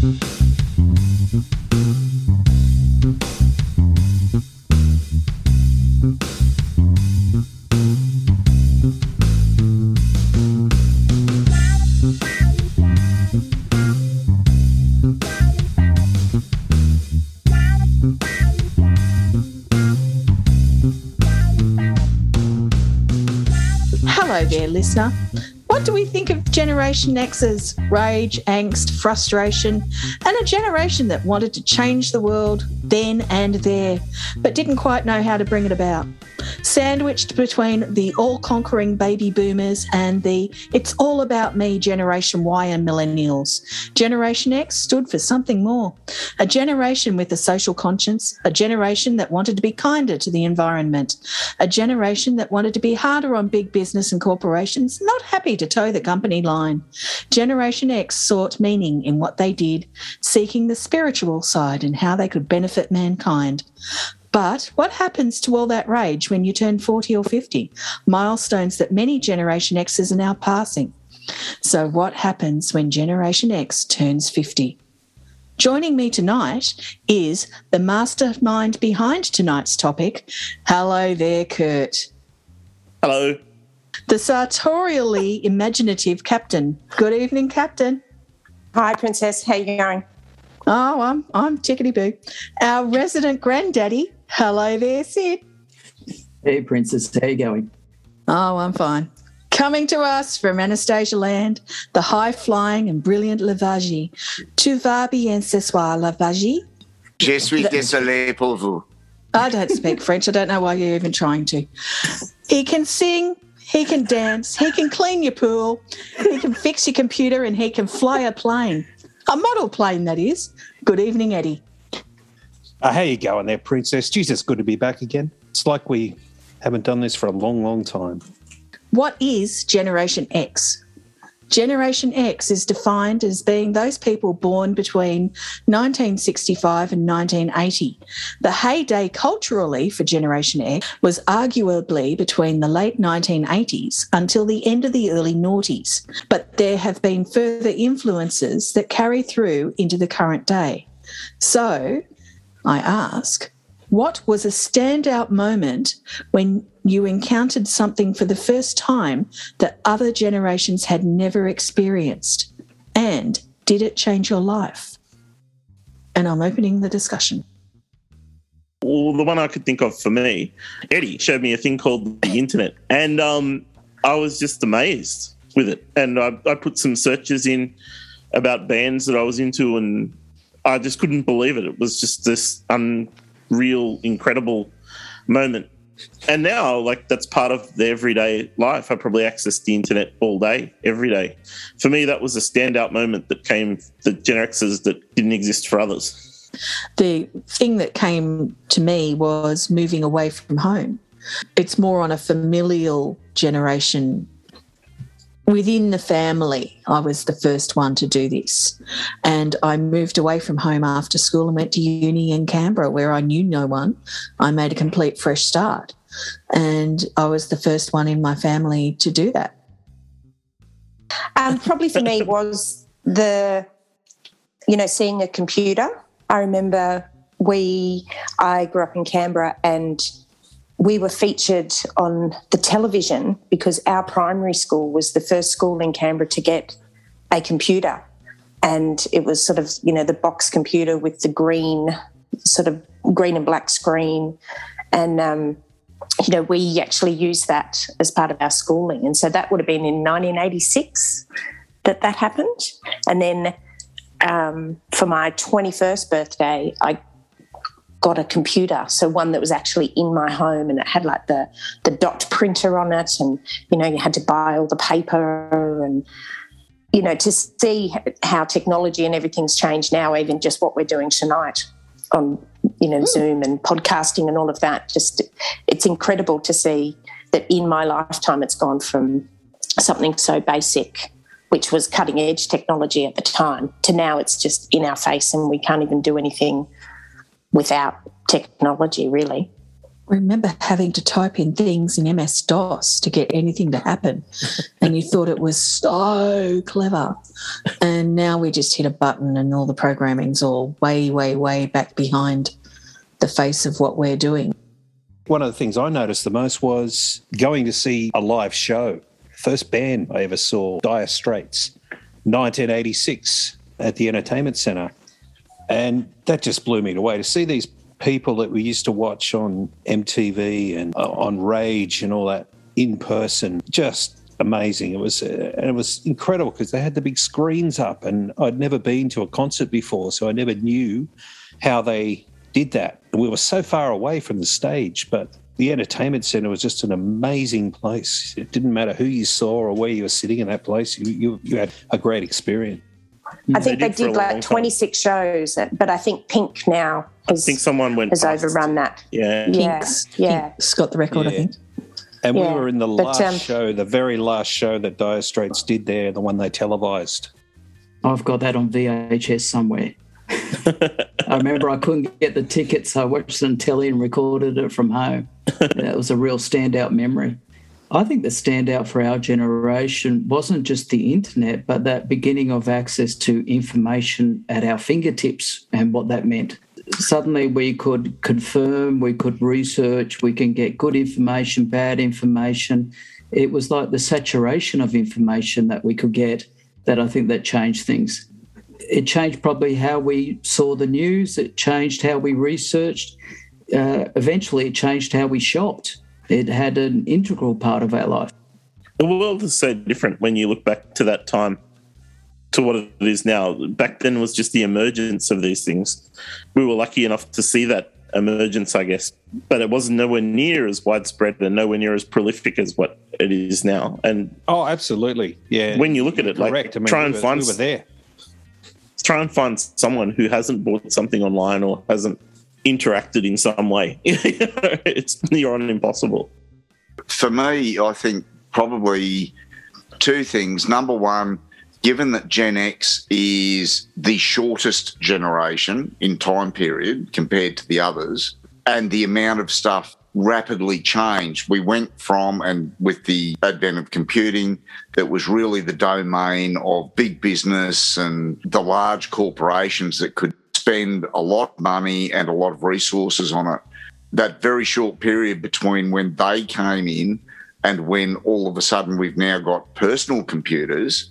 Hello there, listener. What do we think of Generation X's rage, angst, frustration, and a generation that wanted to change the world then and there, but didn't quite know how to bring it about? Sandwiched between the all conquering baby boomers and the it's all about me Generation Y and millennials. Generation X stood for something more a generation with a social conscience, a generation that wanted to be kinder to the environment, a generation that wanted to be harder on big business and corporations, not happy to toe the company line. Generation X sought meaning in what they did, seeking the spiritual side and how they could benefit mankind. But what happens to all that rage when you turn 40 or 50? Milestones that many Generation X's are now passing. So, what happens when Generation X turns 50? Joining me tonight is the mastermind behind tonight's topic. Hello there, Kurt. Hello. The sartorially imaginative captain. Good evening, Captain. Hi, Princess. How you going? Oh, I'm I'm tickety boo. Our resident granddaddy. Hello there, Sid. Hey, Princess, how you going? Oh, I'm fine. Coming to us from Anastasia Land, the high flying and brilliant Lavagi. Tu vas bien ce soir, Lavagi? Je suis désolé pour vous. I don't speak French. I don't know why you're even trying to. He can sing, he can dance, he can clean your pool, he can fix your computer, and he can fly a plane. A model plane, that is. Good evening, Eddie. Uh, how you going there, Princess? Jesus, good to be back again. It's like we haven't done this for a long, long time. What is Generation X? Generation X is defined as being those people born between 1965 and 1980. The heyday culturally for Generation X was arguably between the late 1980s until the end of the early noughties, but there have been further influences that carry through into the current day. So, I ask, what was a standout moment when you encountered something for the first time that other generations had never experienced? And did it change your life? And I'm opening the discussion. Well, the one I could think of for me, Eddie showed me a thing called the internet, and um, I was just amazed with it. And I, I put some searches in about bands that I was into, and I just couldn't believe it. It was just this unreal, incredible moment. And now, like, that's part of the everyday life. I probably access the internet all day, every day. For me, that was a standout moment that came, the Gen X's that didn't exist for others. The thing that came to me was moving away from home. It's more on a familial generation within the family, I was the first one to do this. And I moved away from home after school and went to uni in Canberra, where I knew no one. I made a complete fresh start. And I was the first one in my family to do that. Um, probably for me was the, you know, seeing a computer. I remember we, I grew up in Canberra and we were featured on the television because our primary school was the first school in Canberra to get a computer. And it was sort of, you know, the box computer with the green, sort of green and black screen. And, um, you know, we actually used that as part of our schooling. And so that would have been in 1986 that that happened. And then um, for my 21st birthday, I got a computer, so one that was actually in my home, and it had like the the dot printer on it, and you know you had to buy all the paper, and you know to see how technology and everything's changed now, even just what we're doing tonight on you know mm. Zoom and podcasting and all of that. Just it's incredible to see that in my lifetime it's gone from something so basic which was cutting edge technology at the time to now it's just in our face and we can't even do anything without technology, really. remember having to type in things in MS DOS to get anything to happen. and you thought it was so clever. And now we just hit a button and all the programming's all way, way, way back behind the face of what we're doing. One of the things I noticed the most was going to see a live show. First band I ever saw, Dire Straits, 1986 at the Entertainment Centre. And that just blew me away to see these people that we used to watch on MTV and uh, on Rage and all that in person. Just amazing. It was uh, and it was incredible because they had the big screens up, and I'd never been to a concert before, so I never knew how they did that. We were so far away from the stage, but the entertainment center was just an amazing place. It didn't matter who you saw or where you were sitting in that place. You you, you had a great experience. I think they, did for a did long like time. 26 shows, but I think Pink now has, I think someone went has past. overrun that. Yeah. Yeah, Kinks, yeah. Kinks got the record, I think. And Yeah, we were in the but, last um, show, the very last show that Dire Straits did there, the one they televised. I've got that on VHS somewhere. I remember I couldn't get the tickets. I watched it on telly and recorded it from home. That was a real standout memory. I think the standout for our generation wasn't just the internet, but that beginning of access to information at our fingertips and what that meant. Suddenly, we could confirm, we could research, we can get good information, bad information. It was like the saturation of information that we could get that I think that changed things it changed probably how we saw the news. It changed how we researched. Uh, eventually, it changed how we shopped. It had an integral part of our life. The world is so different when you look back to that time to what it is now. Back then was just the emergence of these things. We were lucky enough to see that emergence, I guess, but it wasn't nowhere near as widespread and nowhere near as prolific as what it is now. And Oh, absolutely. Yeah. when you look at it, like Correct. I mean, try we and were, find we were there. try and find someone who hasn't bought something online or hasn't interacted in some way. it's near on impossible. For me, I think probably two things. Number one, given that Gen X is the shortest generation in time period compared to the others, and the amount of stuff rapidly changed. We went from, and with the advent of computing, that was really the domain of big business and the large corporations that could spend a lot of money and a lot of resources on it. That very short period between when they came in and when all of a sudden we've now got personal computers.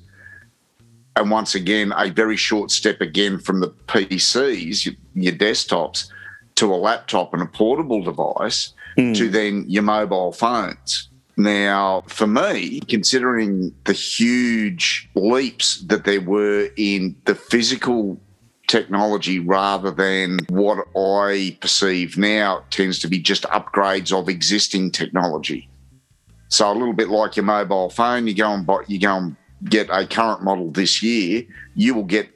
And once again, a very short step again from the PCs, your, your desktops, to a laptop and a portable device hmm. to then your mobile phones. Now, for me, considering the huge leaps that there were in the physical technology rather than what I perceive now tends to be just upgrades of existing technology. So a little bit like your mobile phone, you go and buy, you go and get a current model this year, you will get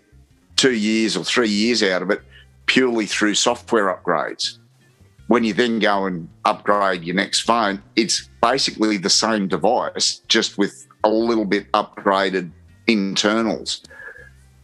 two years or three years out of it purely through software upgrades. When you then go and upgrade your next phone, it's basically the same device, just with a little bit upgraded internals.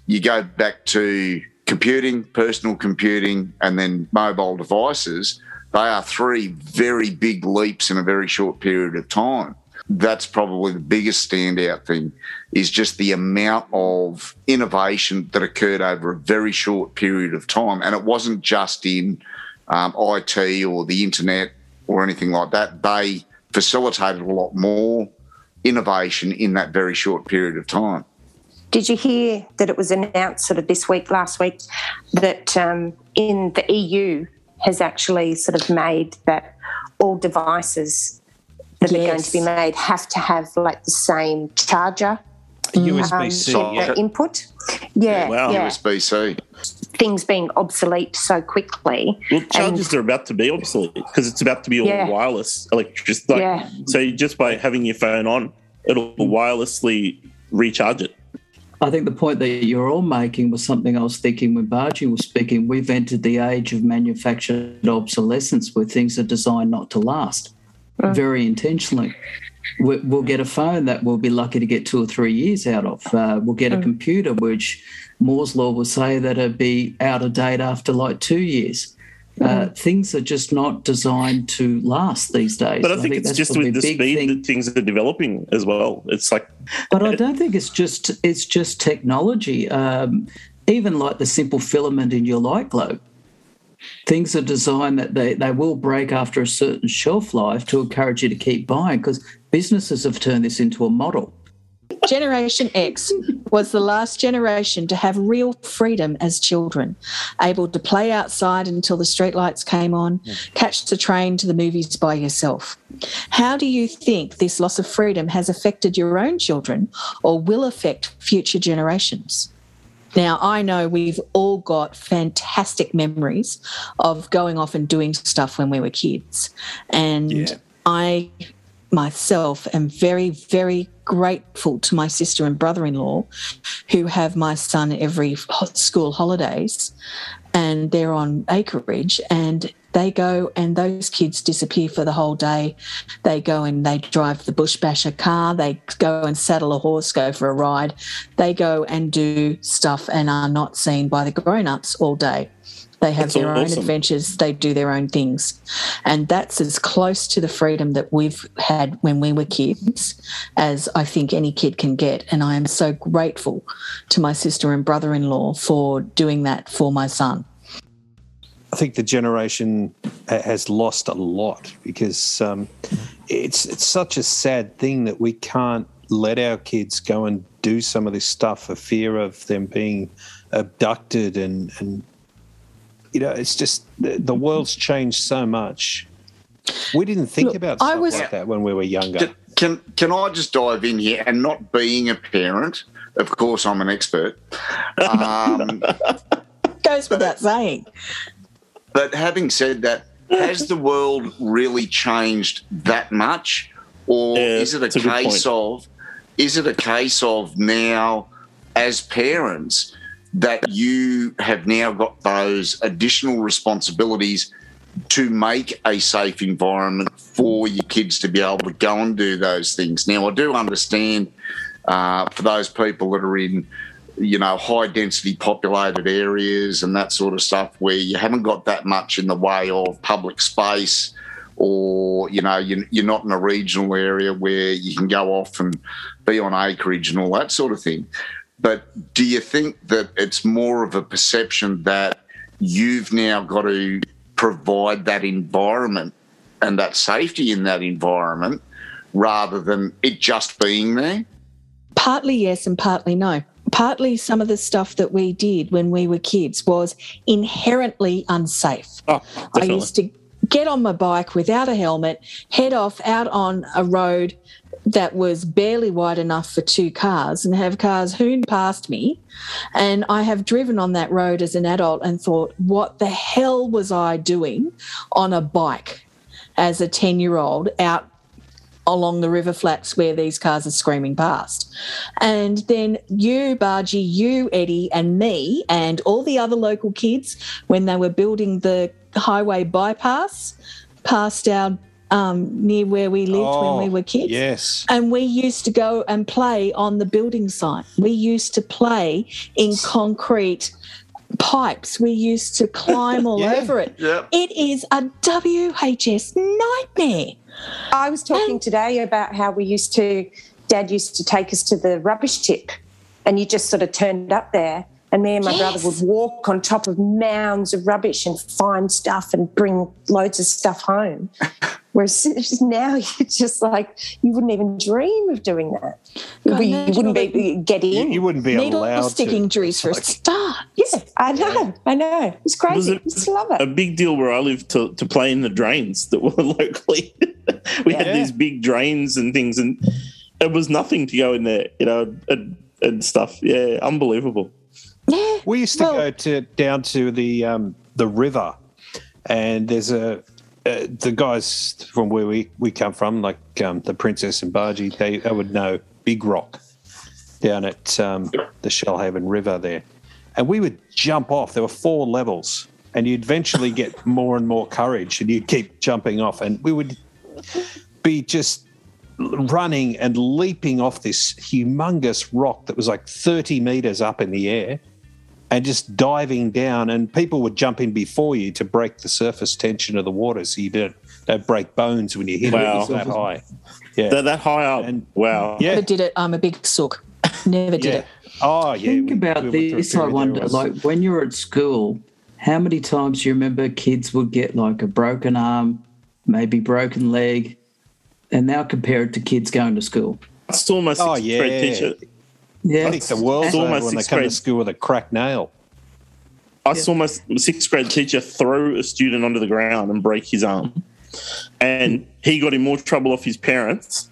You go back to computing, personal computing, and then mobile devices. They are three very big leaps in a very short period of time. That's probably the biggest standout thing is just the amount of innovation that occurred over a very short period of time. And it wasn't just in um, IT or the internet or anything like that. They facilitated a lot more innovation in that very short period of time. Did you hear that it was announced sort of this week, last week, that um, in the EU has actually sort of made that all devices that are going to be made have to have like the same charger USB C. Um, yeah. input. Yeah, Wow. yeah. USB C. Things being obsolete so quickly. Well, chargers are about to be obsolete because it's about to be all Yeah. wireless electricity. Like, Yeah. So just by having your phone on, it'll wirelessly recharge it. I think the point that you're all making was something I was thinking when Bargy was speaking. We've entered the age of manufactured obsolescence where things are designed not to last very intentionally. We- We'll get a phone that we'll be lucky to get two or three years out of. Uh, we'll get a computer, which Moore's Law will say that it'd be out of date after like two years. Uh, things are just not designed to last these days. But I think, it's just with the speed thing. that things are developing as well. It's like But I don't think it's just it's just technology. Um, even like the simple filament in your light globe, things are designed that they, they will break after a certain shelf life to encourage you to keep buying because businesses have turned this into a model. Generation X was the last generation to have real freedom as children, able to play outside until the streetlights came on, catch the train to the movies by yourself. How do you think this loss of freedom has affected your own children or will affect future generations? Now, I know we've all got fantastic memories of going off and doing stuff when we were kids. And Yeah. I myself am very, very grateful to my sister and brother in law who have my son every school holidays and they're on acreage and they go and those kids disappear for the whole day. They go and they drive the bush basher car. They go and saddle a horse, go for a ride. They go and do stuff and are not seen by the grown ups all day. They have That's their own adventures. They do their own things. And that's as close to the freedom that we've had when we were kids as I think any kid can get. And I am so grateful to my sister and brother in law for doing that for my son. I think the generation has lost a lot because um, it's it's such a sad thing that we can't let our kids go and do some of this stuff for fear of them being abducted and and you know it's just the, the world's changed so much. We didn't think Look, about I stuff was- like that when we were younger. Can, can can I just dive in here and not being a parent? Of course, I'm an expert. Um, Goes without saying. but having said that, has the world really changed that much, or Yeah, is it a that's a case of is it a case of now as parents that you have now got those additional responsibilities to make a safe environment for your kids to be able to go and do those things. Now, I do understand uh, for those people that are in, you know, high density populated areas and that sort of stuff where you haven't got that much in the way of public space or, you know, you- you're not in a regional area where you can go off and be on acreage and all that sort of thing. But do you think that it's more of a perception that you've now got to provide that environment and that safety in that environment rather than it just being there? Partly yes and partly no. Partly some of the stuff that we did when we were kids was inherently unsafe. oh, I used to get on my bike without a helmet, head off out on a road that was barely wide enough for two cars and have cars hoon past me. And I have driven on that road as an adult and thought, what the hell was I doing on a bike as a 10 year old out along the river flats where these cars are screaming past. And then you, Bargy, you, Eddie, and me, and all the other local kids, when they were building the highway bypass passed our um, near where we lived when we were kids. Yes. And we used to go and play on the building site. We used to play in concrete pipes. We used to climb all Yeah. over it. Yep. It is a WHS nightmare. I was talking today about how we used to, Dad used to take us to the rubbish tip, and you just sort of turned up there, and me and my brother would walk on top of mounds of rubbish and find stuff and bring loads of stuff home. Whereas now you're just like you wouldn't even dream of doing that. God, We- you wouldn't be getting. You, in. you wouldn't be Needle allowed stick to. trees for a like- start. yeah, I know, I know. It's crazy. Was I it used to a big deal where I live to, to play in the drains that were locally. we had these big drains and things, and it was nothing to go in there, you know, and, and stuff. Yeah, unbelievable. We used to Well- go to down to the um, the river, and there's a uh, the guys from where we, we come from, like um, the Princess and Bargy, they, they would know Big Rock down at um, the Shoalhaven River there, and we would jump off. There were four levels, and you'd eventually get more and more courage, and you'd keep jumping off, and we would be just running and leaping off this humongous rock that was like 30 meters up in the air and just diving down, and people would jump in before you to break the surface tension of the water, so you don't don't break bones when you hit Wow. it that high. Yeah, They're that high up. And- wow. yeah, Never did it. I'm a big sook. Never did yeah. it. Oh yeah. Think we- about we went through a this. I wonder, like when you're at school, how many times do you remember kids would get like a broken arm, maybe broken leg, and now compare it to kids going to school? I saw my Oh, yeah. Grade teacher. Yeah, I think the world's Saw my over when they sixth come to grade- school with a cracked nail. I saw my sixth grade teacher throw a student onto the ground and break his arm. And he got in more trouble off his parents.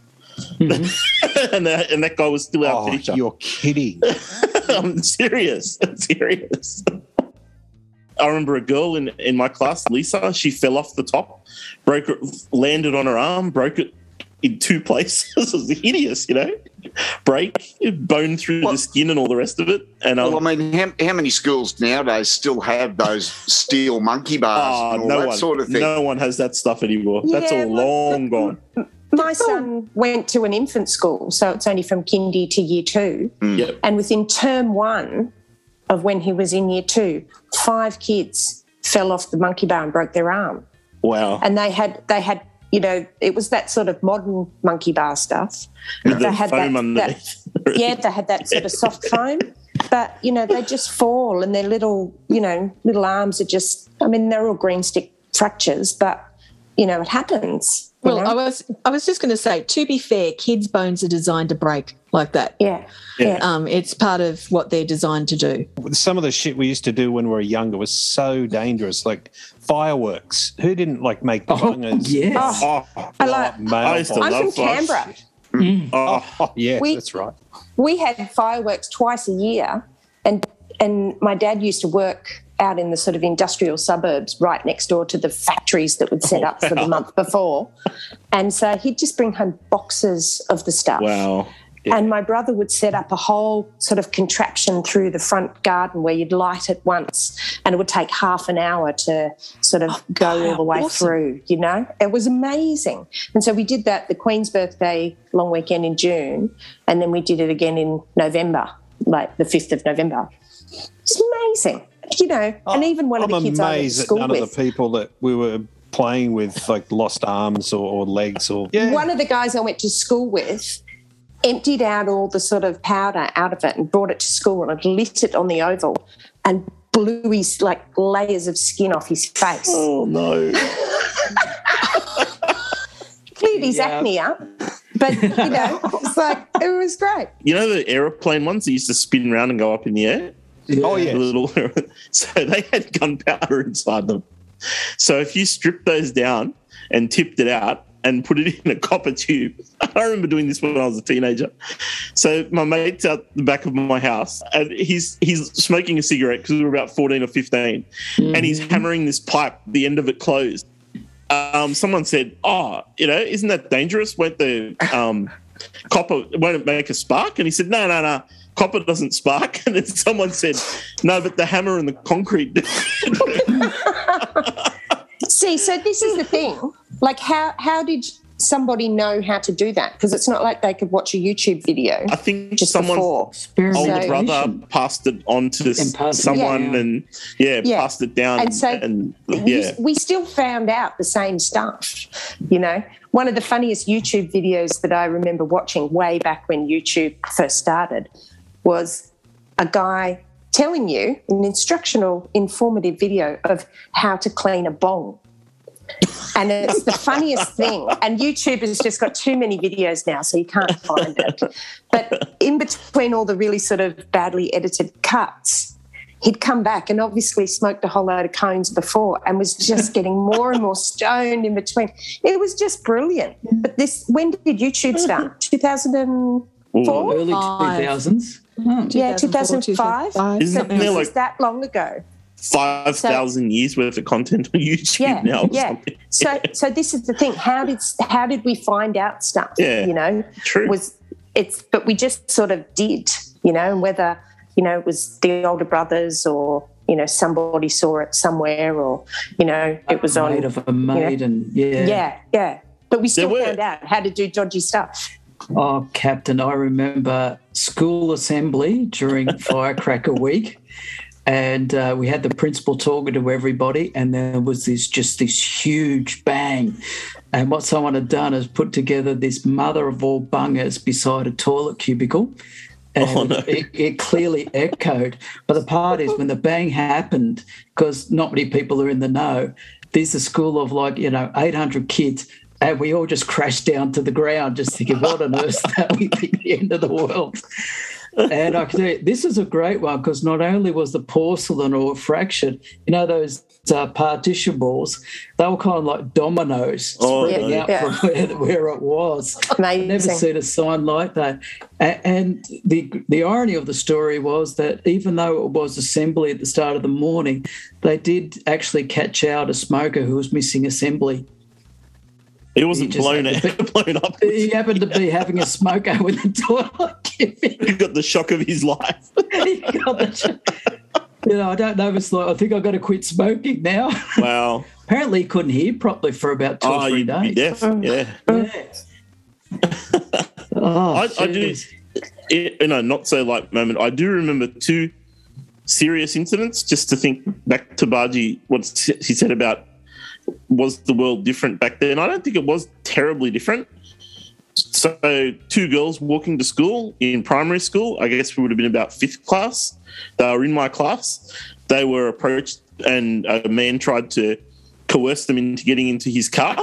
Mm-hmm. and, that, and that guy was still our Oh, teacher. you're kidding. I'm serious. I'm serious. I remember a girl in, in my class, Lisa, she fell off the top, broke it, landed on her arm, broke it in two places. it was hideous, you know? Break, bone through Well- the skin and all the rest of it. And um, Well, I mean, how, how many schools nowadays still have those steel monkey bars and all no that one, sort of thing? no one has that stuff anymore. That's all well, long gone. My son went to an infant school, so it's only from kindy to year two. Yep. And within term one of when he was in year two, five kids fell off the monkey bar and broke their arm. Wow. And they had they had you know it was that sort of modern monkey bar stuff. With they the had foam that, underneath. that yeah, they had that sort of soft foam. But you know they just fall and their little you know little arms are just I mean they're all green stick fractures, but you know it happens. You Well. I was I was just going to say, to be fair, kids' bones are designed to break like that. yeah, Yeah. yeah. Um, it's part of what they're designed to do. Some of the shit we used to do when we were younger was so dangerous, like fireworks. Who didn't like make Oh, bungers? yes. Oh, I like. Male I used to I'm love from fires. Canberra. oh, Oh, yeah, We- that's right. we had fireworks twice a year and and my dad used to work out in the sort of industrial suburbs right next door to the factories that would set up for the month before and so he'd just bring home boxes of the stuff wow. and my brother would set up a whole sort of contraption through the front garden where you'd light it once and it would take half an hour to sort of oh, go all the way awesome. through, you know? It was amazing. And so we did that the Queen's birthday long weekend in June, and then we did it again in November, like the 5th of November. It's amazing. You know, and even one I'm of the kids I went to amazed at school none with. of the people that we were playing with, like lost arms or, or legs or yeah. one of the guys I went to school with emptied out all the sort of powder out of it and brought it to school and had lit it on the oval and blew his like layers of skin off his face. Oh, no. Cleared his Yeah. acne up. But you know, it's like it was great. You know the aeroplane ones that used to spin around and go up in the air? Oh yeah. Little so they had gunpowder inside them. So if you stripped those down and tipped it out and put it in a copper tube, I remember doing this when I was a teenager. So my mate's out the back of my house and he's he's smoking a cigarette because we were about fourteen or 15 and he's hammering this pipe, the end of it closed. Um, someone said, "Oh, you know, isn't that dangerous? Won't the um, copper won't it make a spark?" And he said, "No, no, no." Copper doesn't spark, and then someone said, "No, but the hammer and the concrete." See, so this is the thing. Like how how did somebody know how to do that? Because it's not like they could watch a YouTube video I think just someone before. older Experimentation. brother passed it on to s- And passed it someone, down. and yeah, Yeah. passed it down, And so and we- yeah, we still found out the same stuff. You know, one of the funniest YouTube videos that I remember watching way back when YouTube first started was a guy telling you an instructional, informative video of how to clean a bong. And it's the funniest thing. And YouTube has just got too many videos now, so you can't find it. But in between all the really sort of badly edited cuts, he'd come back and obviously smoked a whole load of cones before and was just getting more and more stoned in between. It was just brilliant. But this, when did YouTube start? 2004? Early 2000s. Mm, yeah, 2005. Isn't so there like that long ago? 5,000 so, years worth of content on YouTube yeah, now. yeah. Something. So, so this is the thing. How did, how did we find out stuff? Yeah. You know, true. Was it's, but we just sort of did, you know, and whether, you know, it was the older brothers or, you know, somebody saw it somewhere or, you know, it was a on. Of a maiden. You know, yeah. Yeah. Yeah. But we still found out how to do dodgy stuff. Oh, Captain, I remember school assembly during Firecracker Week, and uh, we had the principal talking to everybody, and there was this just this huge bang. And what someone had done is put together this mother of all bungers beside a toilet cubicle. And Oh, no. it, it clearly echoed. But the part is when the bang happened, because not many people are in the know, there's a school of like, you know, 800 kids. And we all just crashed down to the ground, just thinking, what on earth that we think the end of the world. And I can tell you, this is a great one because not only was the porcelain all fractured, you know, those uh, partition walls, they were kind of like dominoes Oh, spreading no. out Yeah. from where, where it was. Amazing. I've never seen a sign like that. A- And the the irony of the story was that even though it was assembly at the start of the morning, they did actually catch out a smoker who was missing assembly. It wasn't just blown had out, blown up. He happened to be having a smoke out with the toilet He got the shock of his life. He got the- you know, I don't know if it's like I think I've got to quit smoking now. Wow. Apparently, he couldn't hear properly for about two Oh, or three you'd be days. deaf. Yeah. Oh. Yeah. oh, I, I do, jeez. it, in a not so light moment, I do remember two serious incidents. Just to think back to Bargy, what he said about was the world different back then? I don't think it was terribly different. So, two girls walking to school in primary school, I guess we would have been about fifth class. They were in my class. They were approached, and a man tried to coerce them into getting into his car.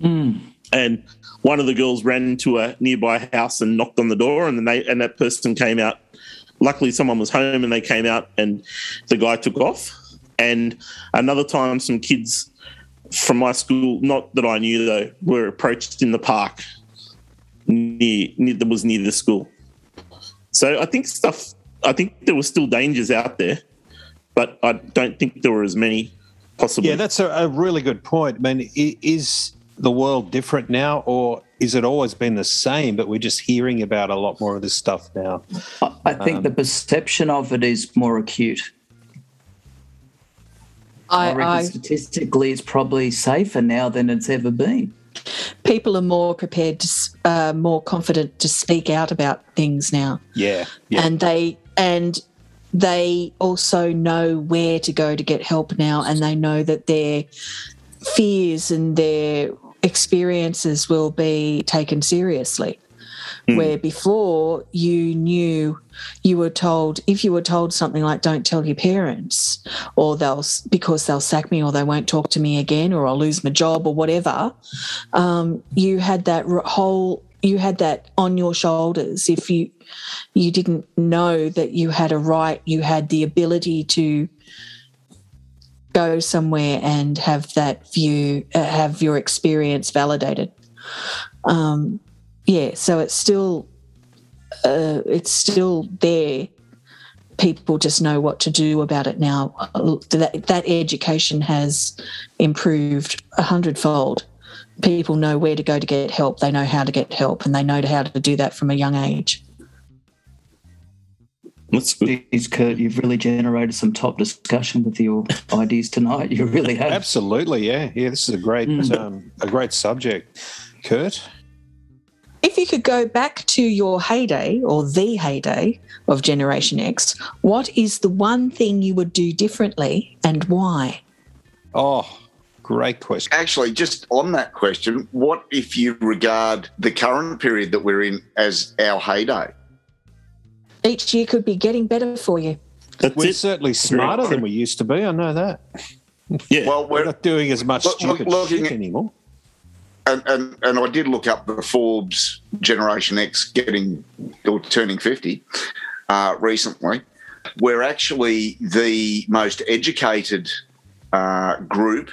Hmm. And one of the girls ran into a nearby house and knocked on the door, and then they and that person came out. Luckily, someone was home, and they came out, and the guy took off. And another time, some kids from my school, not that I knew though, were approached in the park near, near that was near the school. So I think stuff. I think there were still dangers out there, but I don't think there were as many possibly. Yeah, that's a, a really good point. I mean, is the world different now, or is it always been the same, but we're just hearing about a lot more of this stuff now? I- I think Um, the perception of it is more acute. I, I, reckon I statistically, it's probably safer now than it's ever been. people are more prepared to, uh, more confident to speak out about things now, Yeah, yeah. and they and they also know where to go to get help now, and they know that their fears and their experiences will be taken seriously. Where before you knew you were told if you were told something like "Don't tell your parents," or they'll because they'll sack me, or they won't talk to me again, or I'll lose my job, or whatever. Um, you had that whole you had that on your shoulders. If you you didn't know that you had a right, you had the ability to go somewhere and have that view, uh, have your experience validated. Um, yeah, so it's still uh, it's still there. People just know what to do about it now. Uh, That that education has improved a hundredfold. People know where to go to get help. They know how to get help, and they know how to do that from a young age. That's good. Jeez, Kurt, you've really generated some top discussion with your ideas tonight. You really have. Absolutely, yeah, yeah. This is a great, Mm. um, a great subject, Kurt. If you could go back to your heyday or the heyday of Generation X, what is the one thing you would do differently and why? Oh, great question. Actually, just on that question, what if you regard the current period that we're in as our heyday? Each year could be getting better for you. That's We're it. certainly smarter than we used to be. I know that. Yeah. Well, We're we're, not doing as much Look- look- stupid looking shit at- anymore. And, and and I did look up the Forbes Generation X getting or turning fifty uh, recently. We're actually the most educated uh, group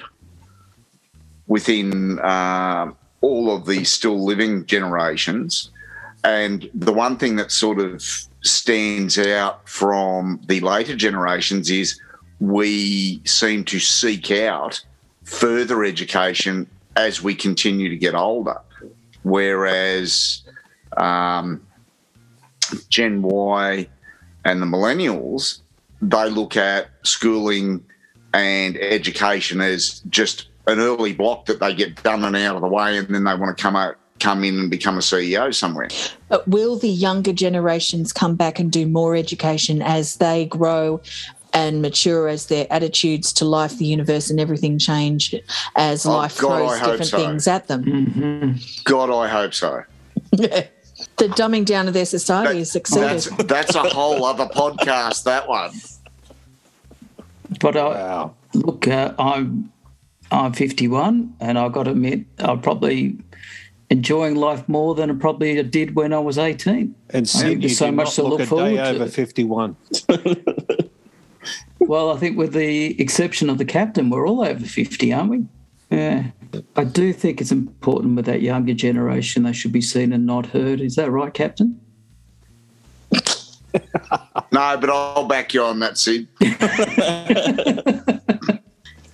within uh, all of the still living generations, and the one thing that sort of stands out from the later generations is we seem to seek out further education as we continue to get older. Whereas um, Gen Y and the millennials, they look at schooling and education as just an early block that they get done and out of the way, and then they want to come out, come in and become a CEO somewhere. But will the younger generations come back and do more education as they grow and mature as their attitudes to life, the universe, and everything change as Oh, life God, I throws different so. things at them. Mhm. God, I hope so. the dumbing down of their society has succeeded. That's that's a whole other podcast. That one. But I, Wow. look, uh, I'm I'm 51, and I've got to admit, I'm probably enjoying life more than I probably did when I was 18. And Sid, there's you so much not to look look a forward day to. over 51. Well, I think with the exception of the captain, we're all over 50, aren't we? Yeah. I do think it's important with that younger generation, they should be seen and not heard. Is that right, Captain? No, but I'll back you on that, Sid.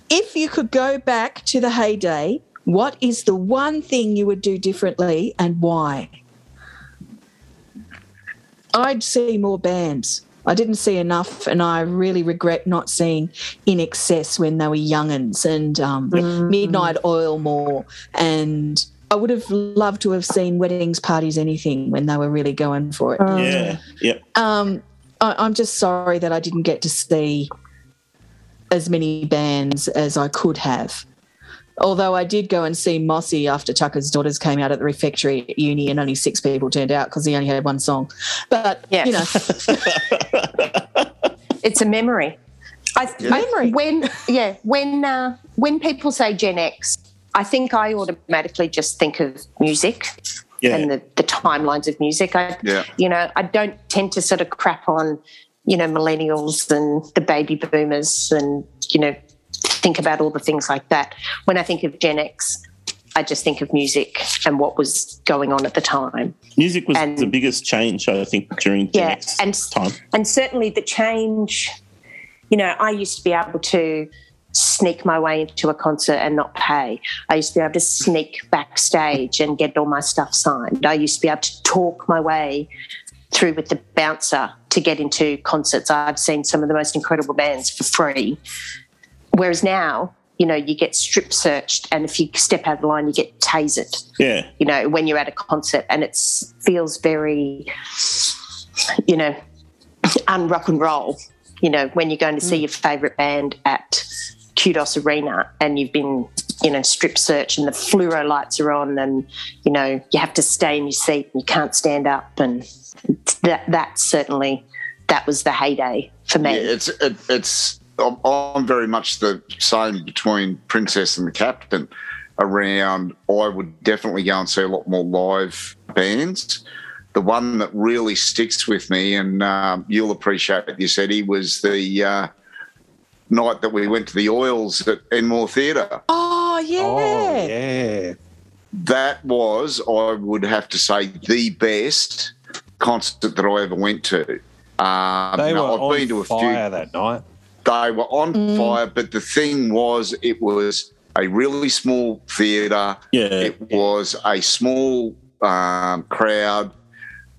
if you could go back to the heyday, what is the one thing you would do differently and why? I'd see more bands. I didn't see enough, and I really regret not seeing INXS when they were youngins and um, Midnight Oil more. And I would have loved to have seen Weddings, Parties, Anything when they were really going for it. Yeah. Yep. Um, I, I'm just sorry that I didn't get to see as many bands as I could have. Although I did go and see Mossy after Tucker's Daughters came out at the refectory at uni, and only six people turned out because he only had one song. But Yeah. you know, It's a memory. I, I- Memory. when yeah, when uh, when people say Gen X, I think I automatically just think of music Yeah. and the, the timelines of music. I, Yeah. you know, I don't tend to sort of crap on, you know, millennials and the baby boomers and you know, think about all the things like that. When I think of Gen X, I just think of music and what was going on at the time. Music was And- the biggest change, I think, during Gen Yeah, X and time. and certainly the change you know i used to be able to sneak my way into a concert and not pay i used to be able to sneak backstage and get all my stuff signed i used to be able to talk my way through with the bouncer to get into concerts i've seen some of the most incredible bands for free whereas now you know you get strip searched and if you step out of the line you get tasered Yeah. you know, when you're at a concert and it feels very, you know, un rock and roll. You know, when you're going to see mm. your favourite band at Qudos Arena and you've been, you know, strip search and the fluoro lights are on and, you know, you have to stay in your seat and you can't stand up. And that, that certainly, that was the heyday for me. Yeah, it's it, it's. I'm, I'm very much the same between Princess and the Captain. Around, I would definitely go and see a lot more live bands. The one that really sticks with me, and um, you'll appreciate this, Eddie, was the uh, night that we went to the Oils at Enmore Theatre. oh yeah, Oh, yeah. That was, I would have to say, the best concert that I ever went to. Um, They you were I've on been to a few fire that night. They were on fire, but the thing was, it was a really small theatre. Yeah. It was a small um, crowd,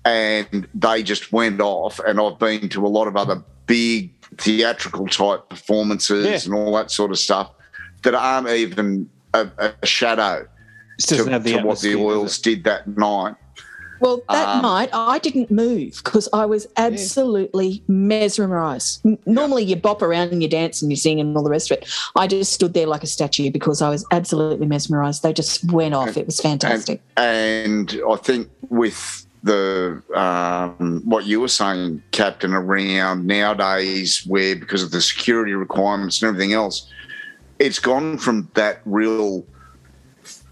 and they just went off. And I've been to a lot of other big theatrical type performances Yeah. and all that sort of stuff that aren't even a, a shadow to, to what the Oils did that night. Well, that Um, night I didn't move because I was absolutely mesmerised. Normally you bop around and you dance and you sing and all the rest of it. I just stood there like a statue because I was absolutely mesmerised. They just went off. It was fantastic. And, and I think with the um, what you were saying, Captain, around nowadays, where because of the security requirements and everything else, it's gone from that real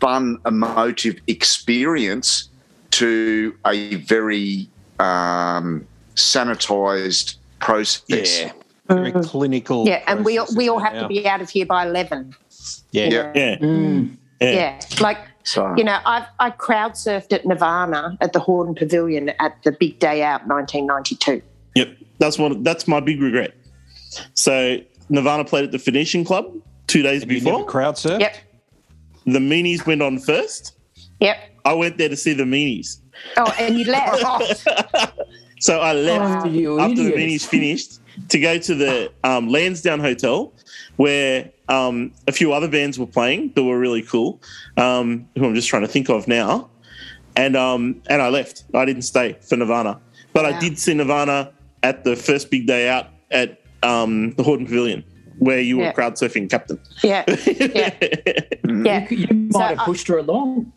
fun, emotive experience to a very um, sanitized process. Yeah. Very clinical. yeah, and we all, we all now. have to be out of here by 11. Yeah. Yeah. Yeah. Mm. Yeah. Yeah, like So you know, I I crowd surfed at Nirvana at the Hordern Pavilion at the big day out, 1992. Yep. That's what that's my big regret. So Nirvana played at the Phoenician Club two days Have you never before. crowd surfed? Yep, the Meanies went on first. Yep. I went there to see the Meanies. Oh, and you left. So I left Oh, you after the idiots. Meanies finished to go to the um, Lansdowne Hotel where um, a few other bands were playing that were really cool, um, who I'm just trying to think of now. And um, and I left. I didn't stay for Nirvana, but I did see Nirvana at the first big day out at um, the Hordern Pavilion, where you were Yeah. crowd surfing captain. Yeah, yeah, yeah, You, you might So have I- pushed her along.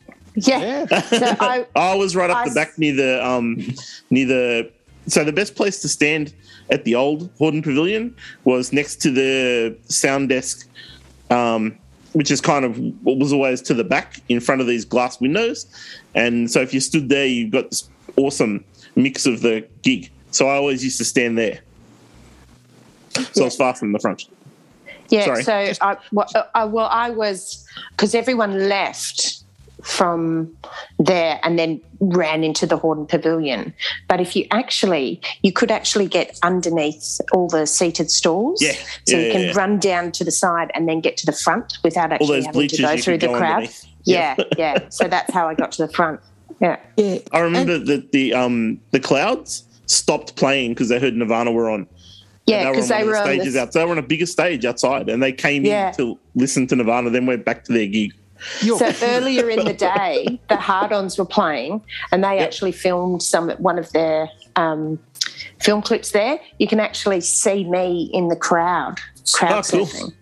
Yeah. So I, I was right up I the back near the um near the so the best place to stand at the old Hordern Pavilion was next to the sound desk, um, which is kind of what was always to the back in front of these glass windows. And so if you stood there, you got this awesome mix of the gig. So I always used to stand there. So I was far from the front. Yeah, Sorry. so I, well, I, well, I was because everyone left from there and then ran into the Hordern Pavilion. But if you actually, you could actually get underneath all the seated stalls. Yeah, So yeah, you can yeah, yeah. run down to the side and then get to the front without actually those having to go through the go crowd. underneath. Yeah, yeah. So that's how I got to the front. Yeah. Yeah. I remember that the um the clouds stopped playing because they heard Nirvana were on. Yeah, because they they were were on one on of the stages the, out. So they were on a bigger stage outside, and they came Yeah. in to listen to Nirvana, then went back to their gig. So earlier in the day, the Hard-Ons were playing, and they actually filmed some one of their um, film clips there. You can actually see me in the crowd, crowd Oh, surfing.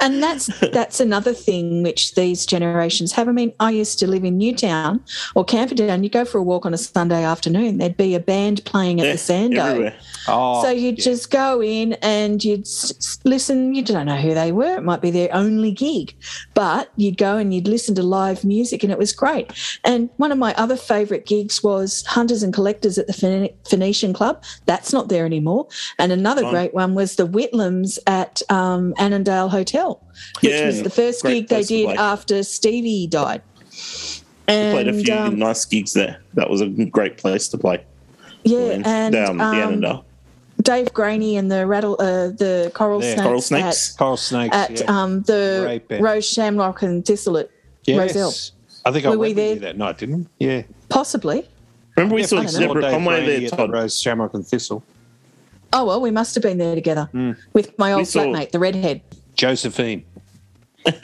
And that's that's another thing which these generations have. I mean, I used to live in Newtown or Camperdown. You go for a walk on a Sunday afternoon, there'd be a band playing at Yeah, the Sando. Oh, so you'd yeah. just go in and you'd s- s- listen. You don't know who they were. It might be their only gig, but you'd go and you'd listen to live music, and it was great. And one of my other favourite gigs was Hunters and Collectors at the Phoen- Phoenician Club. That's not there anymore. And another Fun. great one was the Whitlams at um, Annandale Hotel, which Yeah, was the first gig they did after Stevie died. We played a few um, nice gigs there. That was a great place to play. yeah, in, and um, the um, Annandale. Dave Graney and the rattle, uh, the Coral Yeah. Snakes, Coral at- Snakes. Coral Snakes. at, yeah. um, the Rose Shamrock and Thistle at yes. Rozelle. I think I Were went we there? that night, didn't we? Yeah. Possibly. Remember we Yeah, saw I don't know. Deborah Dave Conway there, at Todd. Rose Shamrock and Thistle. Oh well, we must have been there together Hmm. with my old saw- flatmate, the redhead, Josephine.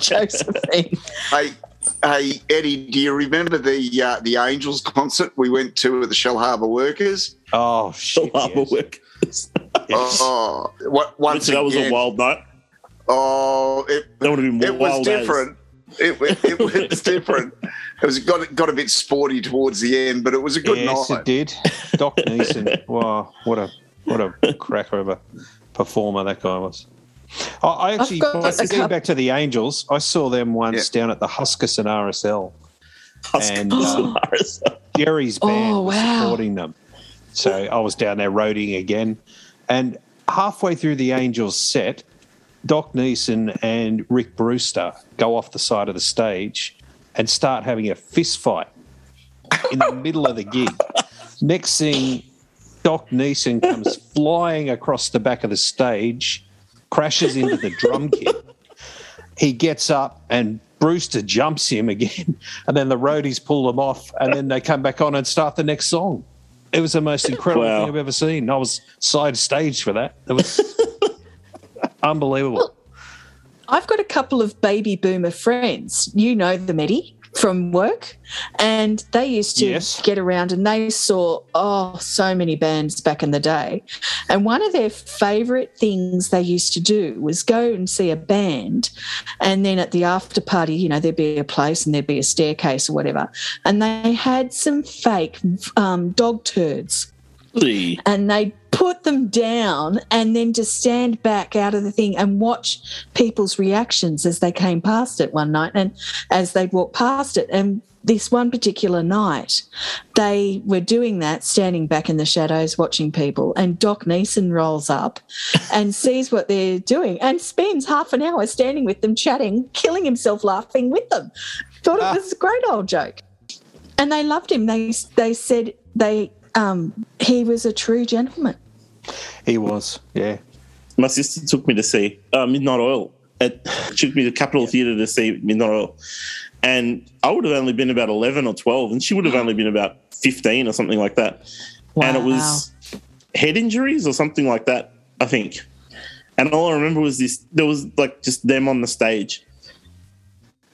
Josephine. Hey, hey, Eddie, do you remember the uh, the Angels concert we went to at the Shellharbour Workers? Oh, shit. Harbour yes. Workers. Yes. Oh, what, once that was a wild night. Oh, it, That would have been it was different. It, wa- it was different. It was got got a bit sporty towards the end, but it was a good yes, night. it did. Doc Neeson. Wow, what a what a cracker of a performer that guy was. I, I actually, got a back to the Angels, I saw them once down at the Huskisson RSL. And, um, Jerry's band Oh, was wow. supporting them. So I was down there roading again. And halfway through the Angels set, Doc Neeson and Rick Brewster go off the side of the stage and start having a fist fight in the middle of the gig. Next thing, Doc Neeson comes flying across the back of the stage, crashes into the drum kit. He gets up and Brewster jumps him again, and then the roadies pull them off, and then they come back on and start the next song. It was the most incredible Wow. thing I've ever seen. I was side stage for that. It was unbelievable. I've got a couple of baby boomer friends. You know them, Eddie, from work. And they used to Yes. get around and they saw, oh, so many bands back in the day. And one of their favourite things they used to do was go and see a band. And then at the after party, you know, there'd be a place and there'd be a staircase or whatever. And they had some fake um, dog turds and they put them down and then just stand back out of the thing and watch people's reactions as they came past it one night and as they'd walk past it. And this one particular night they were doing that standing back in the shadows watching people. And doc neeson rolls up and sees what they're doing and spends half an hour standing with them chatting killing himself laughing with them. Thought it was a great old joke. And they loved him. They they said they um, he was a true gentleman. He was, yeah. My sister took me to see uh, Midnight Oil. At, took me to Capitol Theatre to see Midnight Oil. And I would have only been about 11 or 12, and she would have only been about 15 or something like that. And it was head injuries or something like that, I think. And all I remember was this there was like just them on the stage.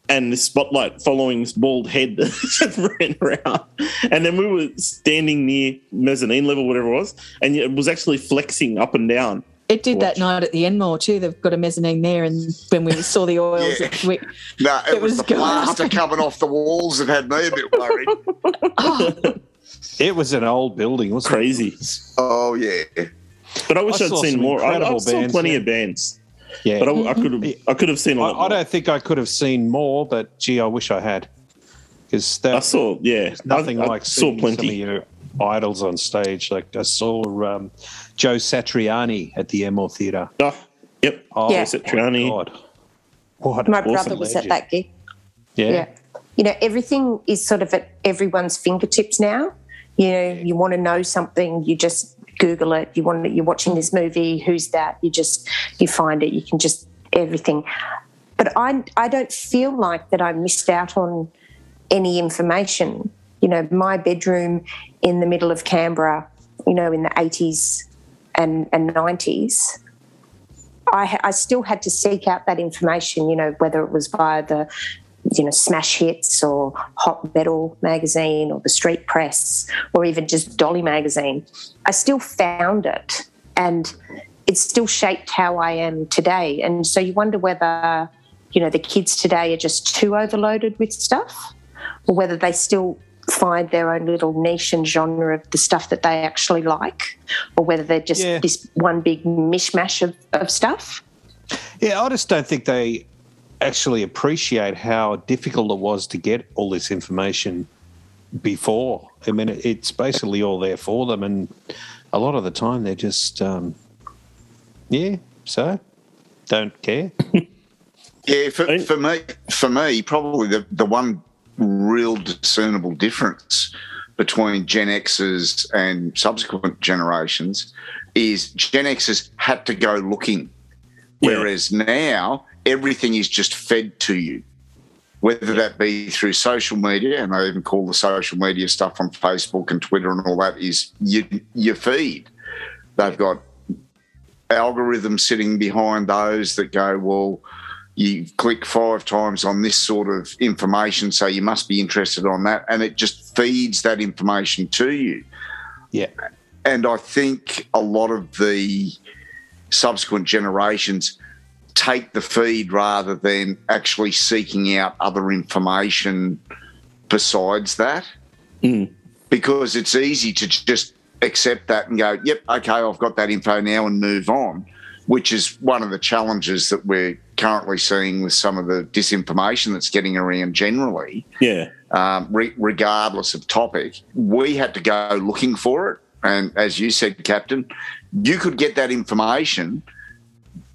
And the spotlight following this bald head that ran around. And then we were standing near mezzanine level, whatever it was, and it was actually flexing up and down. It did that night at the Enmore too. They've got a mezzanine there, and when we saw the oils, Yeah. it, we, No, it, It was, was the plaster up. coming off the walls that had me a bit worried. oh, It was an old building, It wasn't Crazy. oh yeah. But I wish I I'd seen more. I, I incredible saw plenty there. of bands, Yeah. but I, I could have I could have seen a I, lot I more. don't think I could have seen more, but gee, I wish I had. Because I saw, yeah, nothing I, I like saw seeing some of plenty. your idols on stage. Like I saw um, Joe Satriani at the Enmore Theatre. Oh, yep. Oh, Yeah. Satriani. God. What My awesome brother was at that gig. Yeah. Yeah. You know, everything is sort of at everyone's fingertips now. You know, you want to know something, you just Google it. You want you're watching this movie, who's that? You just you find it. You can just everything. But I I don't feel like that I missed out on any information. You know, my bedroom in the middle of Canberra, you know, in the 80s and, and 90s, I, I still had to seek out that information, you know, whether it was via the, you know, Smash Hits or Hot Metal magazine or the Street Press or even just Dolly magazine. I still found it and it still shaped how I am today. And so you wonder whether, you know, the kids today are just too overloaded with stuff or whether they still find their own little niche and genre of the stuff that they actually like or whether they're just Yeah. this one big mishmash of, of stuff. Yeah, I just don't think they actually appreciate how difficult it was to get all this information before. I mean, it's basically all there for them, and a lot of the time they're just, um, yeah, so don't care. Yeah, for, for me, for me, probably the, the one real discernible difference between Gen X's and subsequent generations is Gen X's had to go looking, Yeah. whereas now everything is just fed to you, whether that be through social media, and I even call the social media stuff on Facebook and Twitter and all that is you, your feed. They've got algorithms sitting behind those that go, well, you click five times on this sort of information, so you must be interested on that, and it just feeds that information to you. Yeah, And I think a lot of the subsequent generations take the feed rather than actually seeking out other information besides that. Mm. Because it's easy to just accept that and go, yep, okay, I've got that info now and move on, which is one of the challenges that we're currently seeing with some of the disinformation that's getting around generally Yeah. um, re- regardless of topic. We had to go looking for it. And as you said, Captain, you could get that information,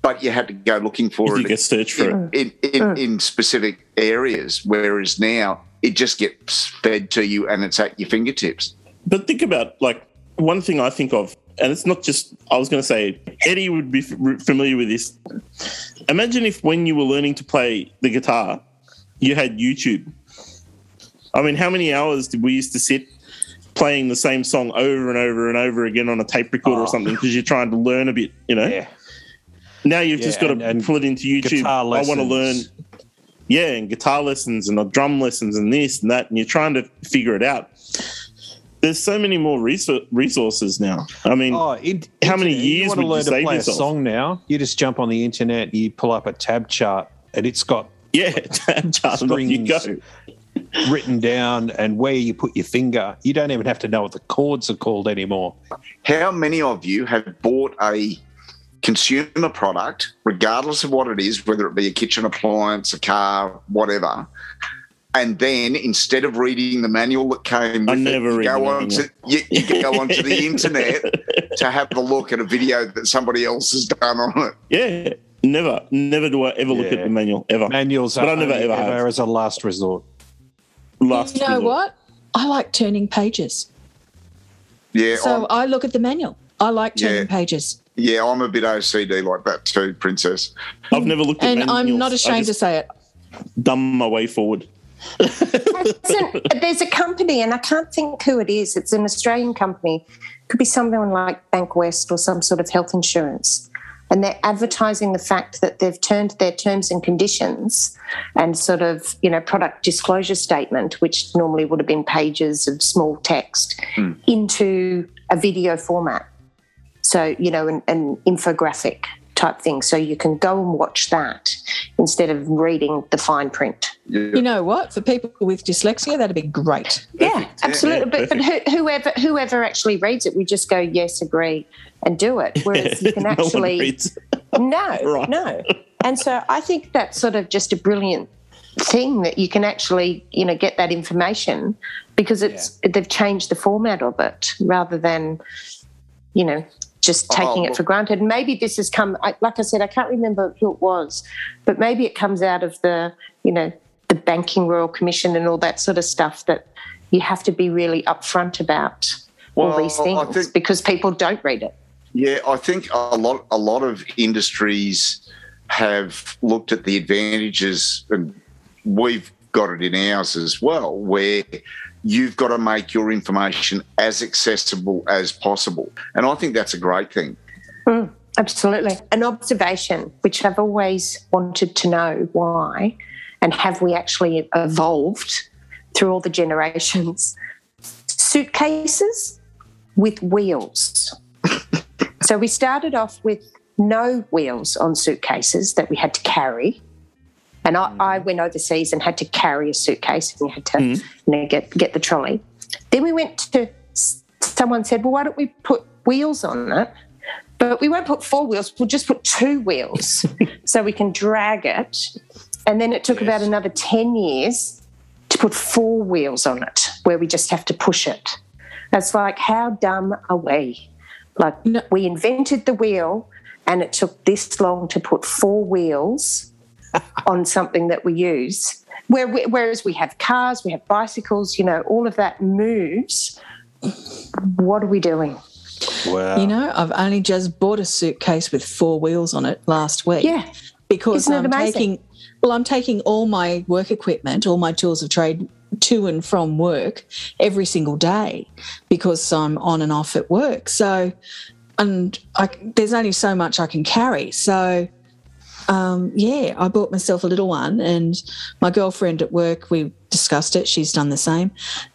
but you had to go looking for You it could search for it. in, in, in, in specific areas. Whereas now it just gets fed to you and it's at your fingertips. But think about like one thing I think of, and it's not just. I was going to say Eddie would be f- familiar with this. Imagine if when you were learning to play the guitar, you had YouTube. I mean, how many hours did we used to sit playing the same song over and over and over again on a tape recorder or Oh. something because you're trying to learn a bit, you know? yeah. Now you've just got and- to and pull it into YouTube. I want to learn, yeah, and guitar lessons and drum lessons and this and that, and you're trying to figure it out. There's so many more resources now. I mean, Oh, in, How many years you want to would you learn to save play yourself? a song now? You just jump on the internet, you pull up a tab chart, and it's got yeah, tab chart, and you go. Strings. written down and where you put your finger. You don't even have to know what the chords are called anymore. How many of you have bought a consumer product, regardless of what it is, whether it be a kitchen appliance, a car, whatever, and then instead of reading the manual that came I never it, you go on to you, you go onto the internet to have a look at a video that somebody else has done on it. Yeah, never, never do I ever look Yeah. at the manual ever. Manuals But are I never only ever have. ever as a last resort. Last you know resort. what? I like turning pages. Yeah, So I'm, I look at the manual. I like turning Yeah. pages. Yeah, I'm a bit OCD like that too, Princess. I've never looked at And I'm not ashamed to say it. dumb my way forward. Listen, there's a company, and I can't think who it is. It's an Australian company. Could be someone like Bankwest or some sort of health insurance. and they're advertising the fact that they've turned their terms and conditions and sort of you know product disclosure statement which normally would have been pages of small text hmm. into a video format so you know an, an infographic type thing so you can go and watch that instead of reading the fine print You know what? For people with dyslexia, that'd be great. yeah absolutely but, but who, whoever whoever actually reads it we just go yes agree and do it whereas you can No one actually reads. No, Right. no. And so I think that's sort of just a brilliant thing that you can actually, you know, get that information because it's they've changed the format of it rather than, you know, just oh, taking Oh, it for granted. Maybe this has come, I, like I said, I can't remember who it was, but maybe it comes out of the, you know, the Banking Royal Commission and all that sort of stuff that you have to be really upfront about all these things think- because people don't read it. Yeah, I think a lot a lot of industries have looked at the advantages, and we've got it in ours as well, where you've got to make your information as accessible as possible, and I think that's a great thing. Mm, absolutely. An observation, which I've always wanted to know why, and have we actually evolved through all the generations? Suitcases with wheels. so we started off with no wheels on suitcases that we had to carry. And I, I mm. went overseas and had to carry a suitcase and you had to mm. you know, get, get the trolley. Then we went to, someone said, well, why don't we put wheels on it? but we won't put four wheels we'll just put two wheels so we can drag it and then it took about another 10 years to put four wheels on it where we just have to push it it's like how dumb are we like No. we invented the wheel and it took this long to put four wheels on something that we use where we, whereas we have cars we have bicycles you know all of that moves what are we doing Wow. You know, I've only just bought a suitcase with four wheels on it last week. yeah because Isn't I'm amazing? taking well, I'm taking all my work equipment, all my tools of trade to and from work every single day because I'm on and off at work. So, and I, there's only so much I can carry. So, um, yeah, I bought myself a little one, and my girlfriend at work, we discussed it. She's done the same,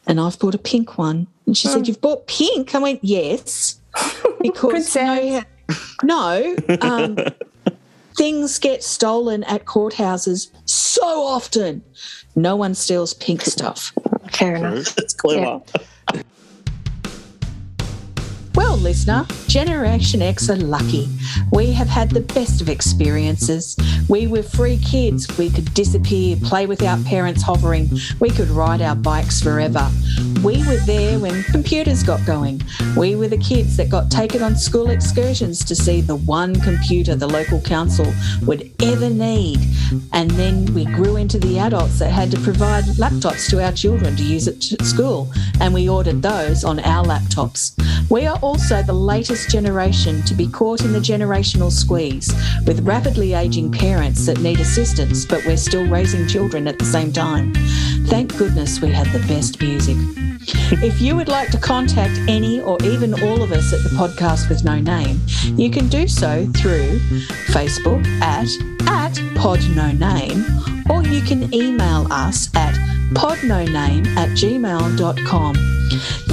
and I've bought a pink one. And she said, "You've bought pink?" I went, "Yes," because you know, no, um, things get stolen at courthouses so often. No one steals pink stuff. fair enough That's clever. Well, listener, Generation X are lucky. We have had the best of experiences. We were free kids. We could disappear, play without parents hovering. We could ride our bikes forever. We were there when computers got going. We were the kids that got taken on school excursions to see the one computer the local council would ever need. And then we grew into the adults that had to provide laptops to our children to use at school, and we ordered those on our laptops. We are also the latest generation to be caught in the generational squeeze, with rapidly aging parents that need assistance, but we're still raising children at the same time. Thank goodness we had the best music. If you would like to contact any or even all of us at the podcast with no name, you can do so through Facebook at at pod no name, or you can email us at podnoname at gmail.com.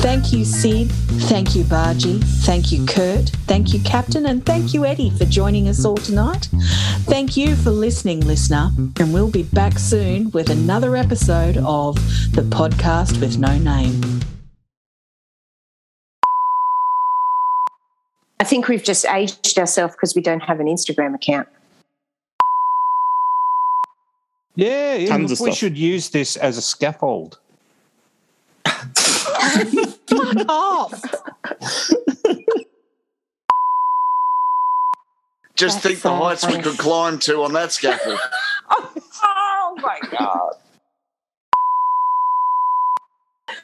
Thank you, Sid. Thank you, Bargy. Thank you, Kurt. Thank you, Captain. And thank you, Eddie, for joining us all tonight. Thank you for listening, listener. And we'll be back soon with another episode of the podcast with no name. I think we've just aged ourselves because we don't have an Instagram account. Yeah, yeah Tons look, of we stuff. should use this as a scaffold. Off. Just That's think the so heights we could climb to on that scaffold. Oh my god!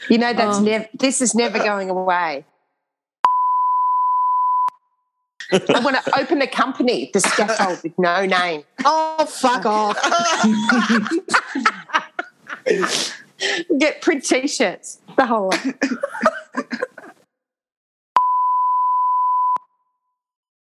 You know that's um, Oh. never. This is never going away. I want to open a company, the scaffold with no name. Oh, fuck off. Get print t-shirts. The whole lot.